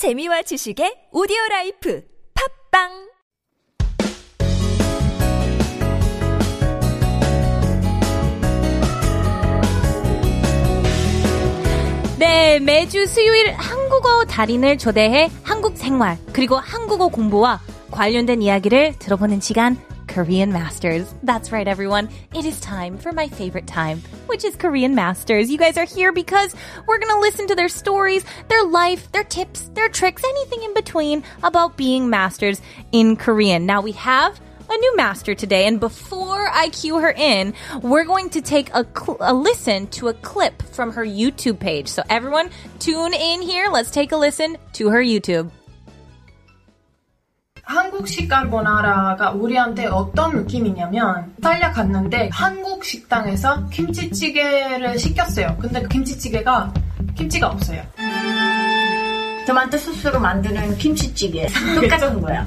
재미와 지식의 오디오 라이프 팝빵! 네, 매주 수요일 한국어 달인을 초대해 한국 생활 그리고 한국어 공부와 관련된 이야기를 들어보는 시간 Korean Masters. That's right, everyone. It is time for my favorite time, which is Korean Masters. You guys are here because we're going to listen to their stories, their life, their tips, their tricks, anything in between about being masters in Korean. Now we have a new master today. And before I cue her in, we're going to take a, cl- a listen to a clip from her YouTube page. So everyone tune in here. Let's take a listen to her YouTube. 한국식 까르보나라가 우리한테 어떤 느낌이냐면 이탈리아 갔는데 한국 식당에서 김치찌개를 시켰어요. 근데 그 김치찌개가 김치가 없어요. 토마토 소스로 만드는 김치찌개 똑같은 거야.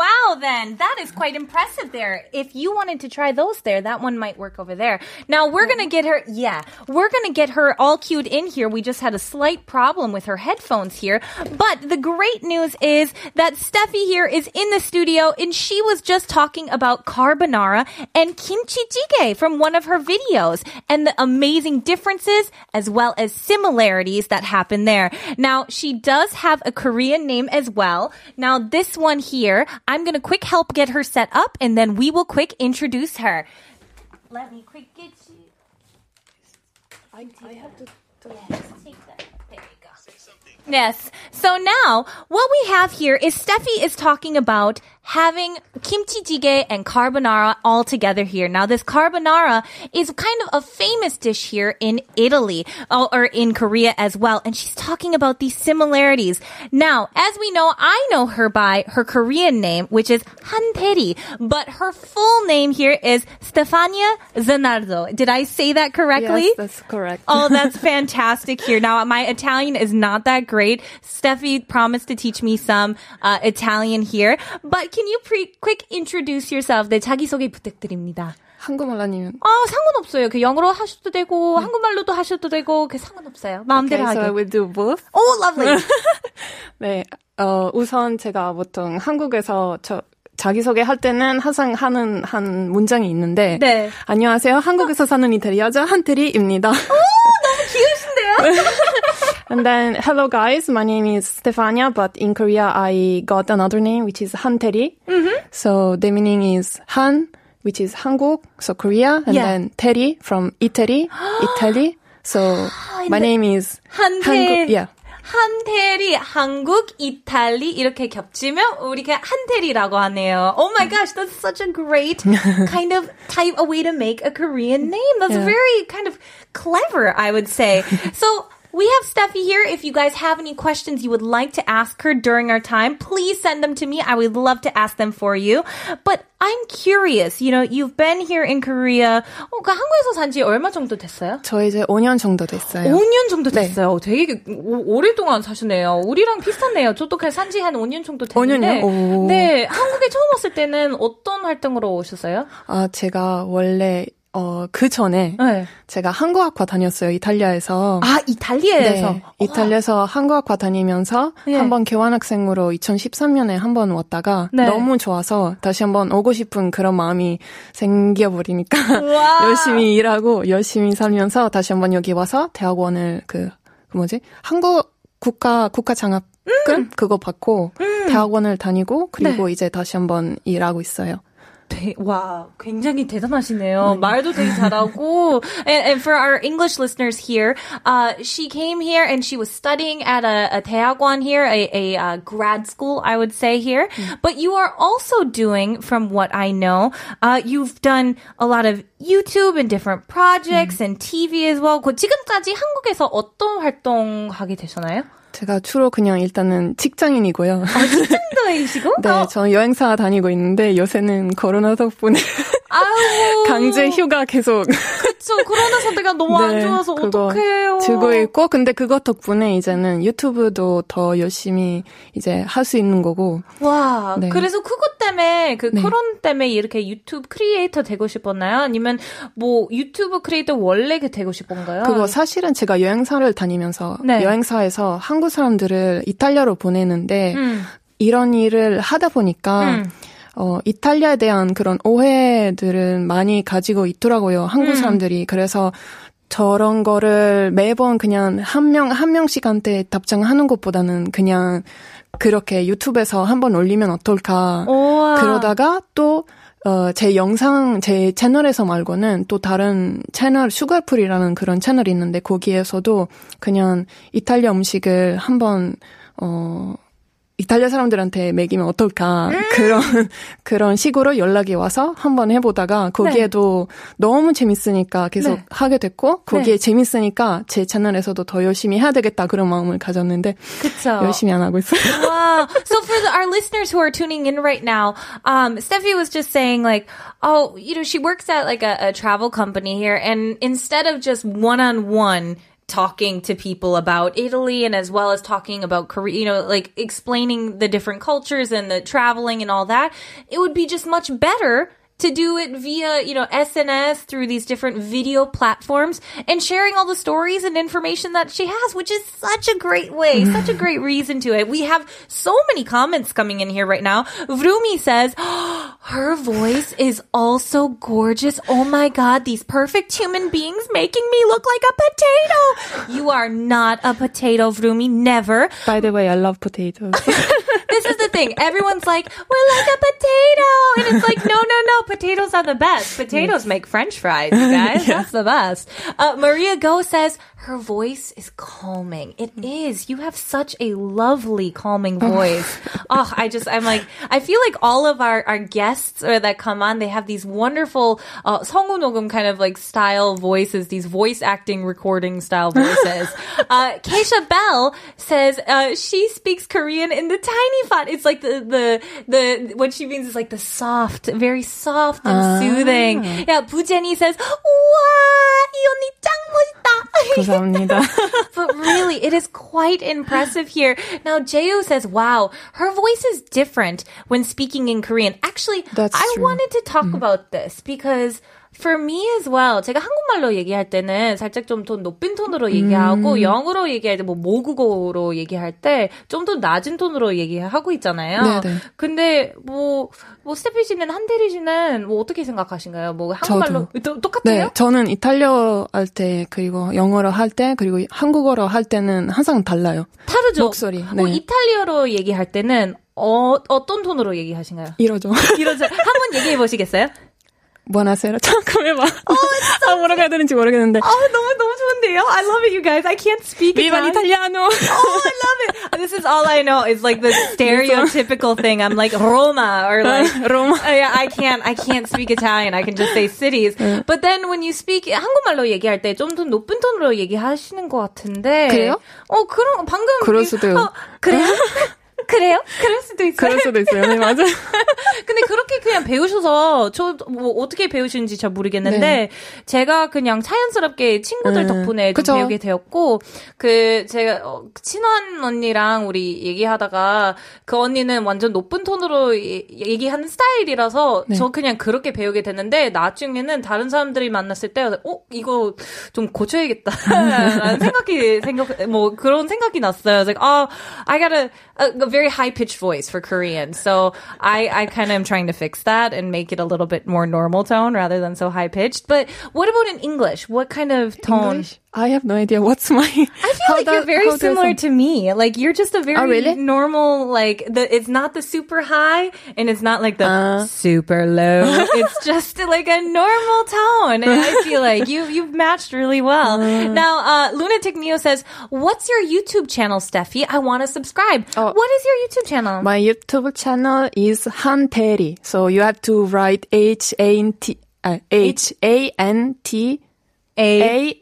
Wow, then that is quite impressive there. If you wanted to try those there, that one might work over there. Now we're gonna get her, yeah, we're gonna get her all cued in here. We just had a slight problem with her headphones here, but the great news is that Steffi here is in the studio and she was just talking about carbonara and kimchi jjigae from one of her videos and the amazing differences as well as similarities that happen there. Now she does have a Korean name as well. Now this one here, I'm gonna quick help get her set up and then we will quick introduce her. Let me quick get you. I, have to. Yes, take that. There you go. Yes. So now, what we have here is Steffi is talking about having kimchi jjigae and carbonara all together here. Now, this carbonara is kind of a famous dish here in Italy uh, or in Korea as well. And she's talking about these similarities. Now, as we know, I know her by her Korean name, which is Hanteri, but her full name here is Stefania Zanardo. Did I say that correctly? Yes, that's correct. Oh, that's fantastic here. Now, my Italian is not that great. Steffi promised to teach me some uh, Italian here. But can you pre- quick introduce yourself? 네, 자기소개 부탁드립니다. 한국말 아니면 아, 상관없어요. 그 영어로 하셔도 되고, 한국말로도 하셔도 되고, 그 상관없어요. 마음대로 okay, so I 하게. will do both. Oh, lovely. 네, 어, 우선 제가 보통 한국에서 저 자기소개 할 때는 항상 하는 한 문장이 있는데 네. 안녕하세요. 한국에서 사는 이태리 여자 한태리입니다. 귀여우신데요? And then hello guys, my name is Stefania, but in Korea I got another name which is Hanteri. Mm-hmm. So the meaning is Han, which is 한국, so Korea, and Yeah. then Teri from Italy, Italy. So my name is 한태. 한국, yeah. 한테리, 한국, 이탈리 이렇게 겹치면 우리가 한테리라고 하네요. Oh my gosh, that's such a great kind of type, a way to make a Korean name. That's Yeah. very kind of clever, I would say. so, we have Steffi here. If you guys have any questions you would like to ask her during our time, please send them to me. I would love to ask them for you. But I'm curious, you know, you've been here in Korea. 어, 그 한국에서 산 지 얼마 정도 됐어요? 저 이제 5년 정도 됐어요. 5년 정도 네. 됐어요. 되게 오, 오랫동안 사시네요. 우리랑 비슷하네요. 저도 산지 한 5년 정도 됐는데. 5년이요? 오. 네, 한국에 처음 왔을 때는 어떤 활동으로 오셨어요? 아, 제가 원래 어, 그 전에 네. 제가 한국학과 다녔어요. 이탈리아에서. 아, 이탈리아에서. 네, 이탈리아에서 한국학과 다니면서 예. 한번 교환학생으로 2013년에 한번 왔다가 네. 너무 좋아서 다시 한번 오고 싶은 그런 마음이 생겨버리니까 와. 열심히 일하고 열심히 살면서 다시 한번 여기 와서 대학원을 그, 그 뭐지 한국 국가 국가 장학금 음. 그거 받고 대학원을 다니고 그리고 이제 다시 한번 일하고 있어요. 되, 와, 굉장히 대단하시네요. 말도 되게 잘하고. And, and for our English listeners here, uh, she came here and she was studying at a, a 대학원 here, a, a uh, grad school, I would say here. But you are also doing, from what I know, uh, you've done a lot of YouTube and different projects and TV as well. 그 지금까지 한국에서 어떤 활동하게 되셨나요? 제가 주로 그냥 일단은 직장인이고요. 친구이시고? 네, 저는 여행사 다니고 있는데 요새는 코로나 덕분에 아유. 강제 휴가 계속 그쵸. 코로나 상태가 너무 안 네, 좋아서 그거 어떡해요. 들고 있고 근데 그것 덕분에 이제는 유튜브도 더 열심히 이제 할 수 있는 거고 와, 네. 그래서 그것 때문에 그 네. 코론 때문에 이렇게 유튜브 크리에이터 되고 싶었나요? 아니면 뭐 유튜브 크리에이터 원래 그 되고 싶은가요? 그거 사실은 제가 여행사를 다니면서 네. 여행사에서 한국 사람들을 이탈리아로 보내는데 음. 이런 일을 하다 보니까 음. 어, 이탈리아에 대한 그런 오해들은 많이 가지고 있더라고요. 한국 음. 사람들이. 그래서 저런 거를 매번 그냥 한 명, 한 명씩 한테 답장하는 것보다는 그냥 그렇게 유튜브에서 한번 올리면 어떨까. 우와. 그러다가 또, 어, 제 영상, 제 채널에서 말고는 또 다른 채널, 슈가풀이라는 그런 채널이 있는데 거기에서도 그냥 이탈리아 음식을 한번, 어, 이탈리아 사람들한테 먹이면 어떨까 음. 그런 그런 식으로 연락이 와서 한번 해보다가 거기에도 너무 재밌으니까 계속 네. 하게 됐고 거기에 네. 재밌으니까 제 채널에서도 더 열심히 해야 되겠다 그런 마음을 가졌는데 그쵸. 열심히 안 하고 있어요. wow. So for the, our listeners who are tuning in right now, um, Steffi was just saying like, oh, you know, she works at like a, a travel company here and instead of just one-on-one talking to people about Italy and as well as talking about Korea, you know, like explaining the different cultures and the traveling and all that, it would be just much better to do it via, you know, SNS through these different video platforms and sharing all the stories and information that she has, which is such a great way, such a great reason to it. We have so many comments coming in here right now. Vrumi says, her voice is also gorgeous. Oh my God, these perfect human beings making me look like a potato. You are not a potato, Vrumi. Never. By the way, I love potatoes. This is the thing. Everyone's like, we're like a potato. And it's like, no, no, no Potatoes are the best. Potatoes make french fries, you guys. That's the best. Uh, Maria Go says, her voice is calming. It is. You have such a lovely calming voice. oh, I just, I'm like, I feel like all of our, our guests or that come on, they have these wonderful, uh, 성우녹음 kind of like style voices, these voice acting recording style voices. uh, Keisha Bell says, uh, she speaks Korean in the tiny font. It's like the, the, the, what she means is like the soft, very soft and soothing. Yeah, Bujeni says, 와, 이 언니 짱 멋있다. 감사합니다. but really, it is quite impressive here. Now, Jayo says, wow, her voice is different when speaking in Korean. Actually, That's I true. wanted to talk about this because for me as well, 제가 한국말로 얘기할 때는 살짝 좀 더 높은 톤으로 얘기하고 영어로 얘기할 때 뭐 모국어로 얘기할 때 좀 더 낮은 톤으로 얘기하고 있잖아요. 네네. 근데 뭐, 뭐 스테피 씨는 한대리 씨는 뭐 어떻게 생각하신가요? 뭐 한국말로 또, 똑같아요? 네, 저는 이탈리아 할때 그리고 영어로 할 때 그리고 한국어로 할 때는 항상 달라요. 다르죠. 목소리, 뭐 네. 이탈리아로 얘기할 때는 어, 어떤 톤으로 얘기하신가요? 이러죠. 이러죠. 한번 얘기해 보시겠어요? 뭐하세요? 잠깐 해봐. 아, 뭐라고 해야 되는지 모르겠는데. 어, 너무 너무 좋은데요. I love it, you guys. I can't speak 비반 Italian. 이탈리아노. Oh, I love it. This is all I know. It's like the stereotypical thing. I'm like Roma or like Roma. Uh, yeah, I can't. I can't speak Italian. I can just say cities. But then when you speak 한국말로 얘기할 때 좀 더 높은 톤으로 얘기하시는 것 같은데. 그래요? 어 그런 방금 그럴 수도요. 어, 그래요? 그래요? 그럴 수도 있어요. 그럴 수도 있어요. 네, 맞아요. 근데 그렇게 그냥 배우셔서 저 뭐 어떻게 배우시는지 잘 모르겠는데 네. 제가 그냥 자연스럽게 친구들 음, 덕분에 좀. 배우게 되었고 그 제가 어, 친한 언니랑 우리 얘기하다가 그 언니는 완전 높은 톤으로 예- 얘기하는 스타일이라서 네. 저 그냥 그렇게 배우게 됐는데 나중에는 다른 사람들이 만났을 때 어 이거 좀 고쳐야겠다 라는 생각이 생각 뭐 그런 생각이 났어요. Like, oh, I got a, a, a very high pitched voice for Korean, so I I kind of am trying to fix that and make it a little bit more normal tone rather than so high pitched. But what about in English? What kind of tone? English? I have no idea what's my. I feel like you're very similar to me. Like you're just a very Oh, really? normal. Like the it's not the super high and it's not like the Uh. super low. it's just like a normal tone, and I feel like you you've matched really well. Uh. Now, uh, Lunatic Neo says, "What's your YouTube channel, Steffi? I want to subscribe. Oh. What is your YouTube channel? My YouTube channel is Hanteri. So you have to write H A N T uh, H A N T A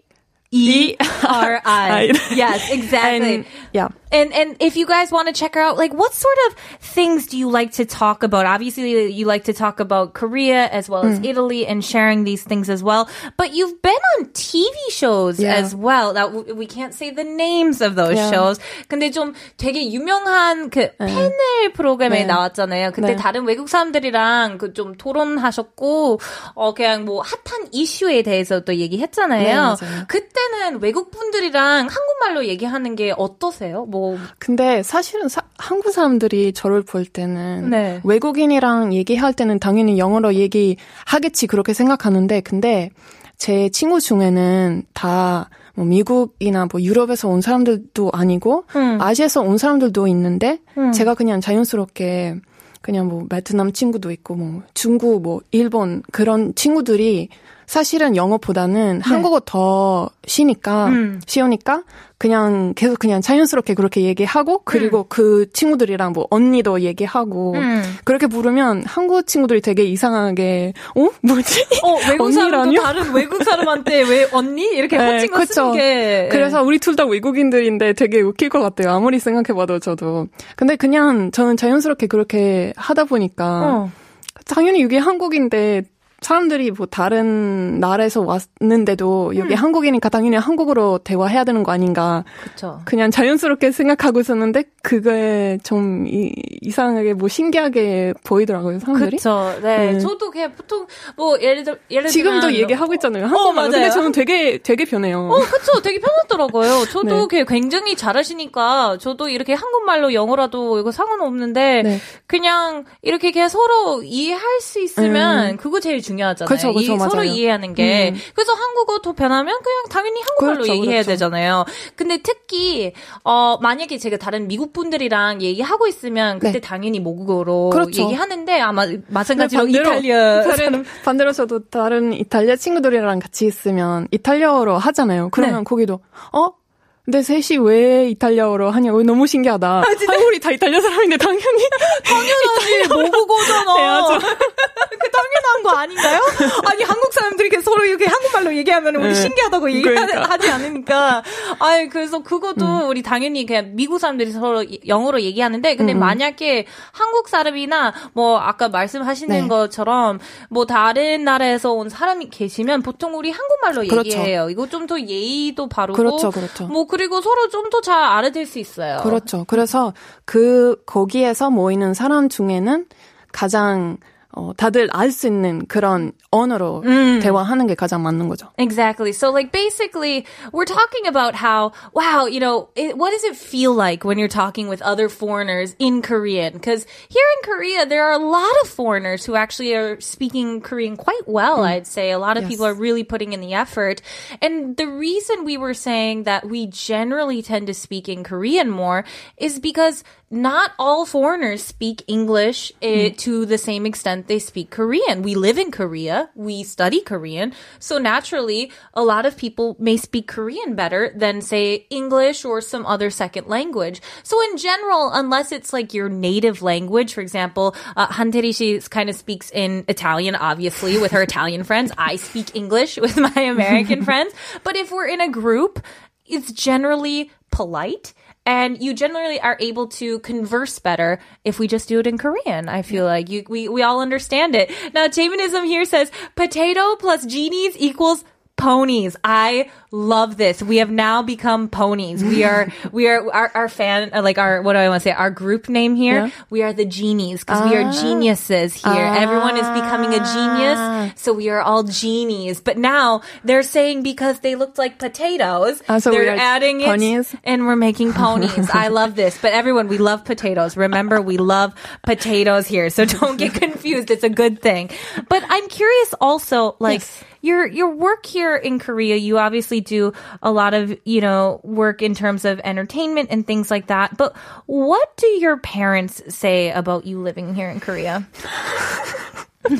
E R I. Yes, exactly. And, yeah. And and if you guys want to check her out, like what sort of things do you like to talk about? Obviously, you like to talk about Korea as well Hmm. as Italy and sharing these things as well. But you've been on TV shows Yeah. as well. Now w- we can't say the names of those Yeah. shows. 근데 좀 되게 유명한 그 패널 프로그램에 네. 나왔잖아요. 그때 네. 다른 외국 사람들이랑 그 좀 토론하셨고 어 그냥 뭐 핫한 이슈에 대해서 또 얘기했잖아요. 네, 맞아요. 그때는 외국 분들이랑 한국말로 얘기하는 게 어떠세요? 뭐 근데 사실은 사- 한국 사람들이 저를 볼 때는 네. 외국인이랑 얘기할 때는 당연히 영어로 얘기하겠지 그렇게 생각하는데 근데 제 친구 중에는 다 뭐 미국이나 뭐 유럽에서 온 사람들도 아니고 음. 아시아에서 온 사람들도 있는데 제가 그냥 자연스럽게 그냥 뭐 베트남 친구도 있고 뭐 중국 뭐 일본 그런 친구들이 사실은 영어보다는 한국어 더 쉬니까 네. 음. 쉬우니까 그냥 계속 그냥 자연스럽게 그렇게 얘기하고 그리고 그 친구들이랑 뭐 언니도 얘기하고 음. 그렇게 부르면 한국 친구들이 되게 이상하게 어 뭐지? 어, 외국 사람도 언니라뇨? 다른 외국 사람한테 왜 언니? 이렇게 네, 호칭 거 그쵸. 쓰는 게. 그래서 우리 둘 다 외국인들인데 되게 웃길 것 같아요. 아무리 생각해봐도 저도. 근데 그냥 저는 자연스럽게 그렇게 하다 보니까 어. 당연히 이게 한국인데 사람들이 뭐 다른 나라에서 왔는데도 여기 한국이니까 당연히 한국어로 대화해야 되는 거 아닌가. 그쵸. 그냥 자연스럽게 생각하고 있었는데 그게 좀 이, 이상하게 뭐 신기하게 보이더라고요, 사람들이. 그쵸. 네. 네. 저도 그냥 보통, 뭐, 예를 들, 예를 지금도 얘기하고 있잖아요. 한국말로. 맞아요. 근데 저는 되게 되게 편해요. 어, 그쵸. 되게 편하더라고요. 저도 네. 그 굉장히 잘하시니까, 저도 이렇게 한국말로 영어라도 이거 상관없는데, 네. 그냥 이렇게 그냥 서로 이해할 수 있으면, 그거 제일 중요하잖아요. 그쵸, 그쵸, 이- 서로. 이해하는 게. 음. 그래서 한국어 더 변하면 그냥 당연히 한국말로 그렇죠, 얘기해야 그렇죠. 되잖아요. 근데 특히, 어, 만약에 제가 다른 미국 분들이랑 얘기하고 있으면, 그때 네. 당연히 모국어로 그렇죠. 얘기하는데, 아마 마찬가지로 반대로, 이탈리아. 다른 반대로 저도 다른 이탈리아 친구들이랑 같이 있으면 이탈리아어로 하잖아요. 그러면 네. 거기도 어? 근데 셋이 왜 이탈리아어로 하냐고 너무 신기하다. 아, 우리 다 이탈리아 사람인데 당연히 당연하지 모국어잖아. 해야죠. 그 당연한 거 아닌가요? 아니 한국 사람들이 이렇게 서로 이렇게 한국 말로 얘기하면 우리 네. 신기하다고 그러니까. 얘기하지 않으니까. 아이 그래서 그것도 우리 당연히 그냥 미국 사람들이 서로 영어로 얘기하는데 근데 만약에 한국 사람이나 뭐 아까 말씀하시는 네. 것처럼 뭐 다른 나라에서 온 사람이 계시면 보통 우리 한국말로 그렇죠. 얘기해요. 이거 좀 더 예의도 바르고 그렇죠, 그렇죠. 뭐 그리고 서로 좀 더 잘 알아들 수 있어요. 그렇죠. 그래서 그 거기에서 모이는 사람 중에는 가장 어, 다들 알 수 있는 그런 언어로 대화하는 게 가장 맞는 거죠. Exactly. So, like, basically, we're talking about how, wow, you know, it, what does it feel like when you're talking with other foreigners in Korean? Because here in Korea, there are a lot of foreigners who actually are speaking Korean quite well, I'd say. A lot of people are really putting in the effort. And the reason we were saying that we generally tend to speak in Korean more is because not all foreigners speak English eh, to the same extent they speak Korean. We live in Korea. We study Korean. So naturally, a lot of people may speak Korean better than say English or some other second language. So in general, unless it's like your native language, for example, uh, Hanteri, she kind of speaks in Italian, obviously, with her Italian friends. I speak English with my American friends. But if we're in a group, it's generally polite and you generally are able to converse better if we just do it in Korean. I feel like you, we, we all understand it. Now, Jaminism here says potato plus genies equals ponies. I love this. We have now become ponies. We are, we are, our, our fan, uh, like our, what do I want to say? Our group name here, Yeah. we are the genies because we are geniuses here. Everyone is becoming a genius. So we are all genies. But now they're saying because they looked like potatoes, Ah, so they're adding ponies? it and we're making ponies. I love this. But everyone, we love potatoes. Remember, we love potatoes here. So don't get confused. It's a good thing. But I'm curious also, like, Yes. Your your work here in Korea, you obviously do a lot of, you know, work in terms of entertainment and things like that. But what do your parents say about you living here in Korea?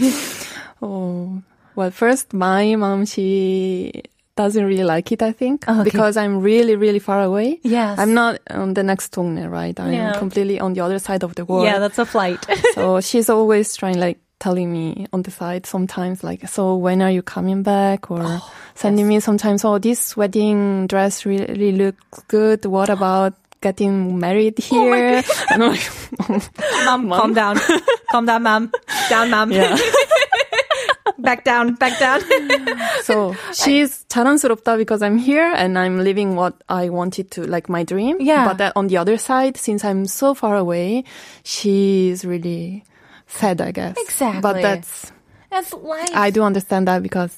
Oh, well, first, my mom, she doesn't really like it, I think, Oh, okay. because I'm really, really far away. Yes. I'm not on the next 동네, right? I'm Yeah. completely on the other side of the world. Yeah, that's a flight. so she's always trying, like, telling me on the side sometimes like, so when are you coming back? Or sending me sometimes, oh, this wedding dress really looks good. What about getting married here? and I'm like, Mom, calm down. calm down, mom. Down, mom. yeah. back down, back down. So she's 자랑스럽다 because I'm here and I'm living what I wanted to, like my dream. Yeah. But that on the other side, since I'm so far away, she's really sad, I guess. Exactly. But that's, That's life. I do understand that because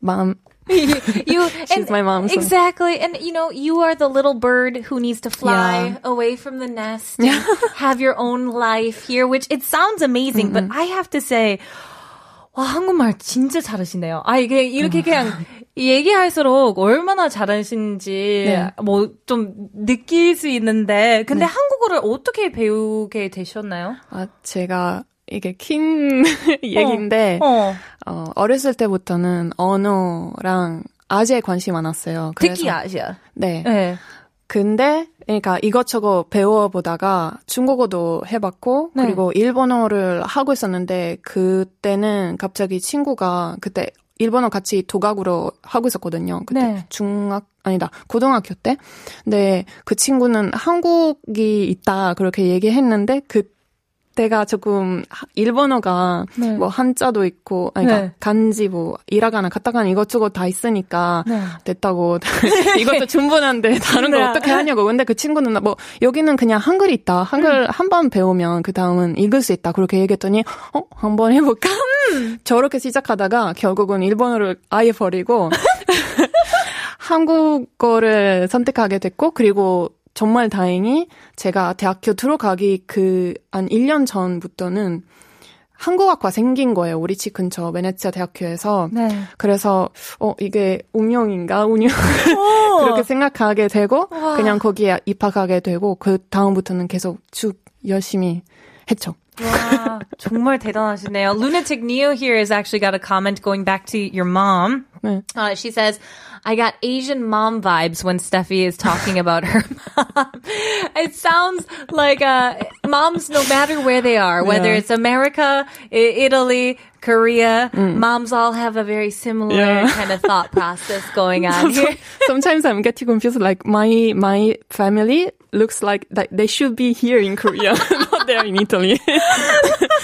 mom, you, She's my mom, so- Exactly. And you know, you are the little bird who needs to fly Yeah. away from the nest and have your own life here, which it sounds amazing, but I have to say, 와, 한국말 진짜 잘하시네요. 아, 이게 이렇게 그냥 얘기할수록 얼마나 잘하신지 네. 뭐좀 느낄 수 있는데, 근데 한국어를 어떻게 배우게 되셨나요? 아, 제가 이게 긴 얘기인데, 어. 어, 어렸을 때부터는 언어랑 아재에 관심이 많았어요. 그래서- 듣기 아시아. 네. 네. 근데 그러니까 이것저것 배워보다가 중국어도 해봤고 네. 그리고 일본어를 하고 있었는데 그때는 갑자기 친구가 그때 일본어 같이 도각으로 하고 있었거든요. 그때 네. 중학 아니다 고등학교 때. 근데 그 친구는 한국이 있다 그렇게 얘기했는데 그 때가 조금 하- 일본어가 네. 뭐 한자도 있고 아니 그러니까 네. 간지 뭐 이라가나 가타가나 이것저것 다 있으니까 네. 됐다고 이것도 충분한데 다른 걸 네. 어떻게 하냐고 근데 그 친구는 뭐 여기는 그냥 한글이 있다 한글 한번 배우면 그 다음은 읽을 수 있다 그렇게 얘기했더니 어 한번 해볼까 저렇게 시작하다가 결국은 일본어를 아예 버리고 한국어를 선택하게 됐고 그리고 정말 다행히 제가 대학교 들어가기 그 한 1년 전부터는 한국학과 생긴 거예요. 우리 집 근처 베네치아 대학교에서. 네. 그래서 어 이게 운명인가 운명 그렇게 생각하게 되고 와. 그냥 거기에 입학하게 되고 그 다음부터는 계속 쭉 열심히 했죠. 와, 정말 대단하시네요. Lunatic Neo here has actually got a comment going back to your mom. 네. Uh, she says, I got Asian mom vibes when Steffi is talking about her mom. it sounds like uh, moms, no matter where they are, whether Yeah. it's America, I- Italy, Korea, moms all have a very similar Yeah. kind of thought process going on here. Sometimes I'm getting confused. Like my my family looks like that they should be here in Korea, not there in Italy.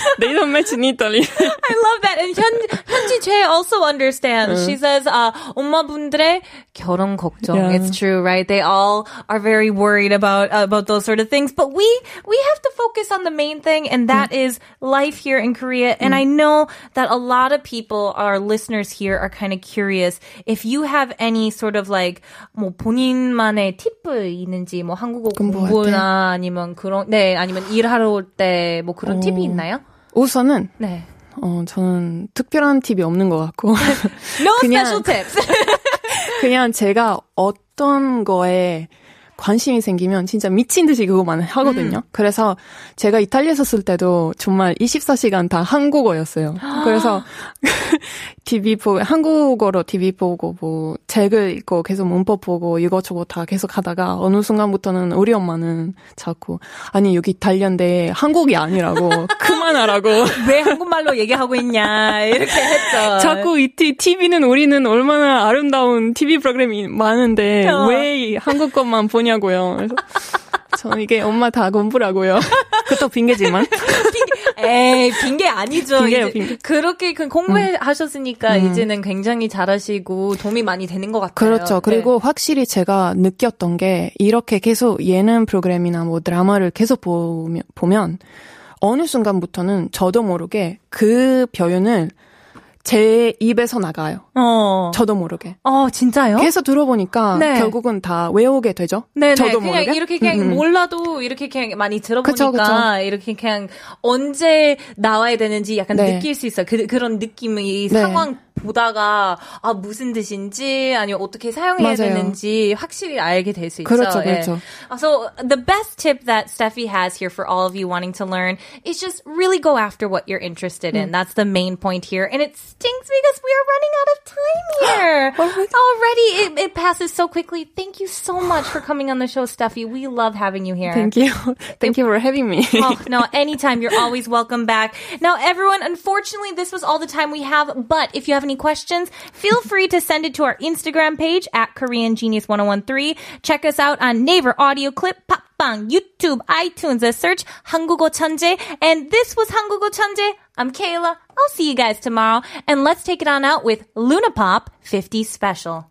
they don't match in Italy. I love that. And 현, 현지 Che also understands. She says, uh, 엄마분들의 결혼 걱정. Yeah. It's true, right? They all are very worried about, about those sort of things. But we, we have to focus on the main thing, and that is life here in Korea. And I know that a lot of people, our listeners here, are kind of curious. If you have any sort of like, 뭐, 본인만의 팁이 있는지, 뭐, 한국어 공부할 공부나 아니면 그런, 네, 아니면 일하러 올 때, 뭐, 그런 팁이 있나요? 우선은 네. 어 저는 특별한 팁이 없는 것 같고 No 그냥- special tips. 그냥 제가 어떤 거에 관심이 생기면 진짜 미친 듯이 그거만 하거든요. 그래서 제가 이탈리아에 있었을 때도 정말 24시간 다 한국어였어요. 그래서 TV 보고 한국어로 TV 보고 뭐 책을 읽고 계속 문법 보고 이것저것 다 계속 하다가 어느 순간부터는 우리 엄마는 자꾸 아니 여기 이탈리아인데 한국이 아니라고 그만하라고 왜 한국말로 얘기하고 있냐 이렇게 했죠. 자꾸 이 티- TV는 우리는 얼마나 아름다운 TV 프로그램이 많은데 어. 왜이 한국 것만 보냐고요. 그래서 저는 이게 엄마 다 공부라고요. 그것도 핑계지만. 에이 핑계 아니죠. 핑계. 음. 그렇게 그 공부하셨으니까 이제는 굉장히 잘하시고 도움이 많이 되는 것 같아요. 그렇죠. 네. 그리고 확실히 제가 느꼈던 게 이렇게 계속 예능 프로그램이나 뭐 드라마를 계속 보면, 보면 어느 순간부터는 저도 모르게 그 표현을 제 입에서 나가요. 어, 저도 모르게. 어 진짜요? 계속 들어보니까 네. 결국은 다 외우게 되죠. 네네. 저도 그냥 모르게. 이렇게 그냥 음, 음. 몰라도 이렇게 그냥 많이 들어보니까 그쵸, 그쵸. 이렇게 그냥 언제 나와야 되는지 약간 네. 느낄 수 있어요. 그, 그런 느낌이 네. 상황 보다가 아 무슨 뜻인지 아니면 어떻게 사용해야 맞아요. 되는지 확실히 알게 될 수 있죠. 그렇죠, 예. 그렇죠. So the best tip that Steffi has here for all of you wanting to learn is just really go after what you're interested in. That's the main point here. And it stinks because we are running out of time here. Already, it, it passes so quickly. Thank you so much for coming on the show, Steffi. We love having you here. Thank you. Thank you for having me. Oh, no, anytime. You're always welcome back. Now, everyone, unfortunately, this was all the time we have, but if you have any questions, feel free to send it to our Instagram page at Korean Genius 1013. Check us out on Naver Audio Clip, Popbang, YouTube, iTunes, a search 한국어 천재. And this was 한국어 천재. I'm Kayla. I'll see you guys tomorrow. And let's take it on out with Luna Pop 50 Special.